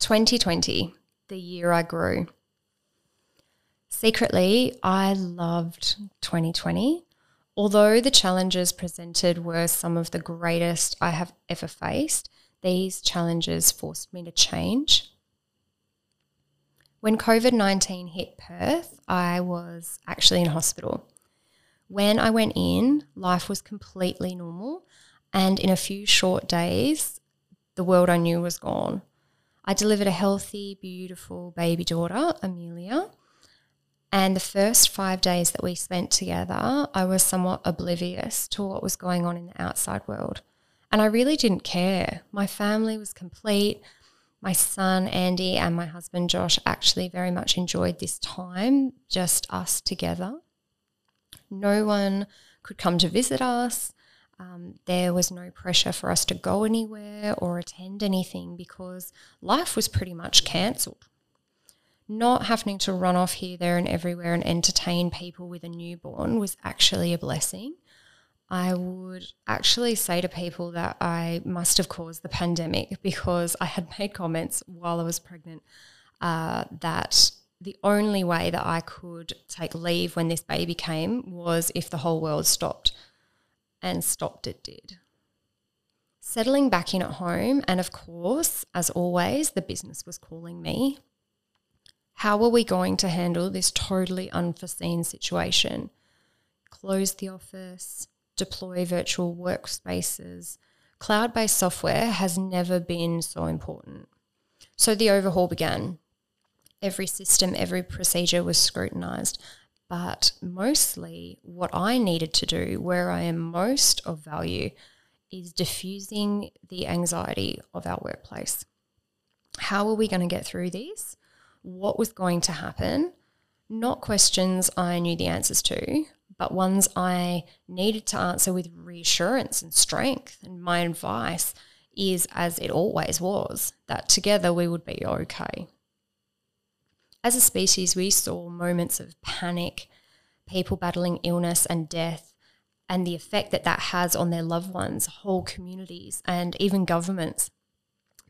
2020, the year I grew. Secretly, I loved 2020. Although the challenges presented were some of the greatest I have ever faced, these challenges forced me to change. When COVID 19 hit Perth, I was actually in hospital. When I went in, life was completely normal, and in a few short days, the world I knew was gone. I delivered a healthy, beautiful baby daughter, Amelia, and the first five days that we spent together, I was somewhat oblivious to what was going on in the outside world. And I really didn't care. My family was complete. My son, Andy, and my husband, Josh, actually very much enjoyed this time, just us together. No one could come to visit us. Um, there was no pressure for us to go anywhere or attend anything because life was pretty much cancelled not having to run off here, there, and everywhere and entertain people with a newborn was actually a blessing. I would actually say to people that I must have caused the pandemic because I had made comments while I was pregnant uh, that the only way that I could take leave when this baby came was if the whole world stopped. And stopped it did. Settling back in at home, and of course, as always, the business was calling me. How are we going to handle this totally unforeseen situation? Close the office, deploy virtual workspaces. Cloud based software has never been so important. So the overhaul began. Every system, every procedure was scrutinized. But mostly, what I needed to do, where I am most of value, is diffusing the anxiety of our workplace. How are we going to get through this? what was going to happen, not questions I knew the answers to, but ones I needed to answer with reassurance and strength. And my advice is, as it always was, that together we would be okay. As a species, we saw moments of panic, people battling illness and death, and the effect that that has on their loved ones, whole communities, and even governments.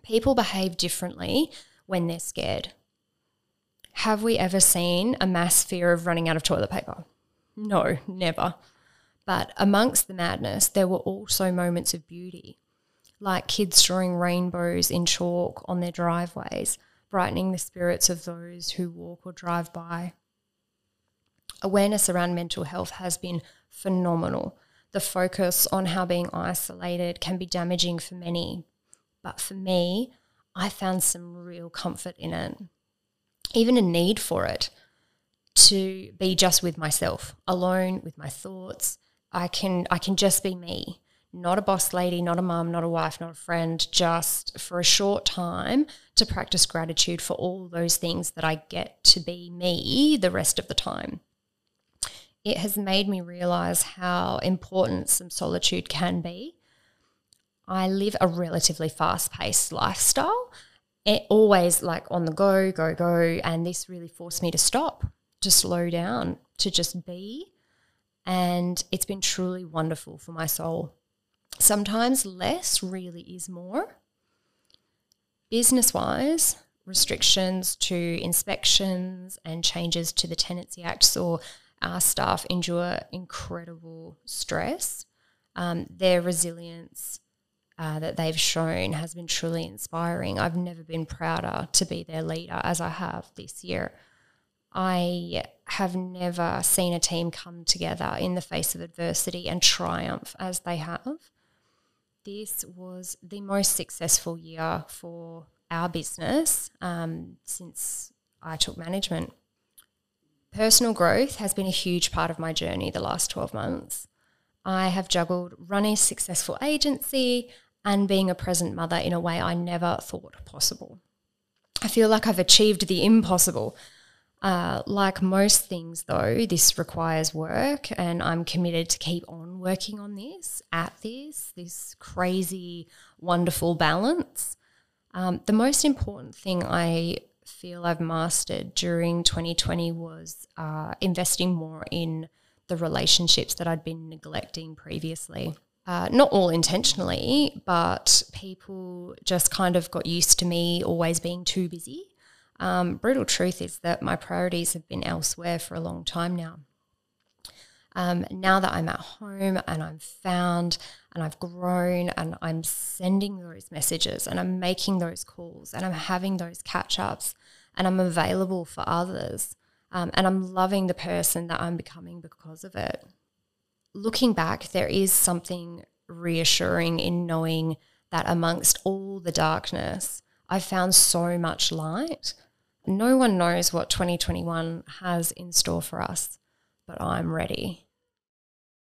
People behave differently when they're scared. Have we ever seen a mass fear of running out of toilet paper? No, never. But amongst the madness, there were also moments of beauty, like kids drawing rainbows in chalk on their driveways, brightening the spirits of those who walk or drive by. Awareness around mental health has been phenomenal. The focus on how being isolated can be damaging for many, but for me, I found some real comfort in it even a need for it to be just with myself, alone with my thoughts. I can I can just be me, not a boss lady, not a mum, not a wife, not a friend, just for a short time to practice gratitude for all those things that I get to be me the rest of the time. It has made me realize how important some solitude can be. I live a relatively fast paced lifestyle it, always like on the go, go, go. And this really forced me to stop, to slow down, to just be. And it's been truly wonderful for my soul. Sometimes less really is more. Business wise, restrictions to inspections and changes to the Tenancy Act saw our staff endure incredible stress. Um, their resilience uh, that they've shown has been truly inspiring. I've never been prouder to be their leader as I have this year. I have never seen a team come together in the face of adversity and triumph as they have. This was the most successful year for our business um, since I took management. Personal growth has been a huge part of my journey the last 12 months. I have juggled running a successful agency, and being a present mother in a way I never thought possible. I feel like I've achieved the impossible. Uh, like most things, though, this requires work, and I'm committed to keep on working on this, at this, this crazy, wonderful balance. Um, the most important thing I feel I've mastered during 2020 was uh, investing more in the relationships that I'd been neglecting previously uh, not all intentionally, but people just kind of got used to me always being too busy. Um, brutal truth is that my priorities have been elsewhere for a long time now. Um, now that I'm at home and I'm found and I've grown and I'm sending those messages and I'm making those calls and I'm having those catch ups and I'm available for others um, and I'm loving the person that I'm becoming because of it looking back, there is something reassuring in knowing that amongst all the darkness, I've found so much light. No one knows what 2021 has in store for us, but I'm ready.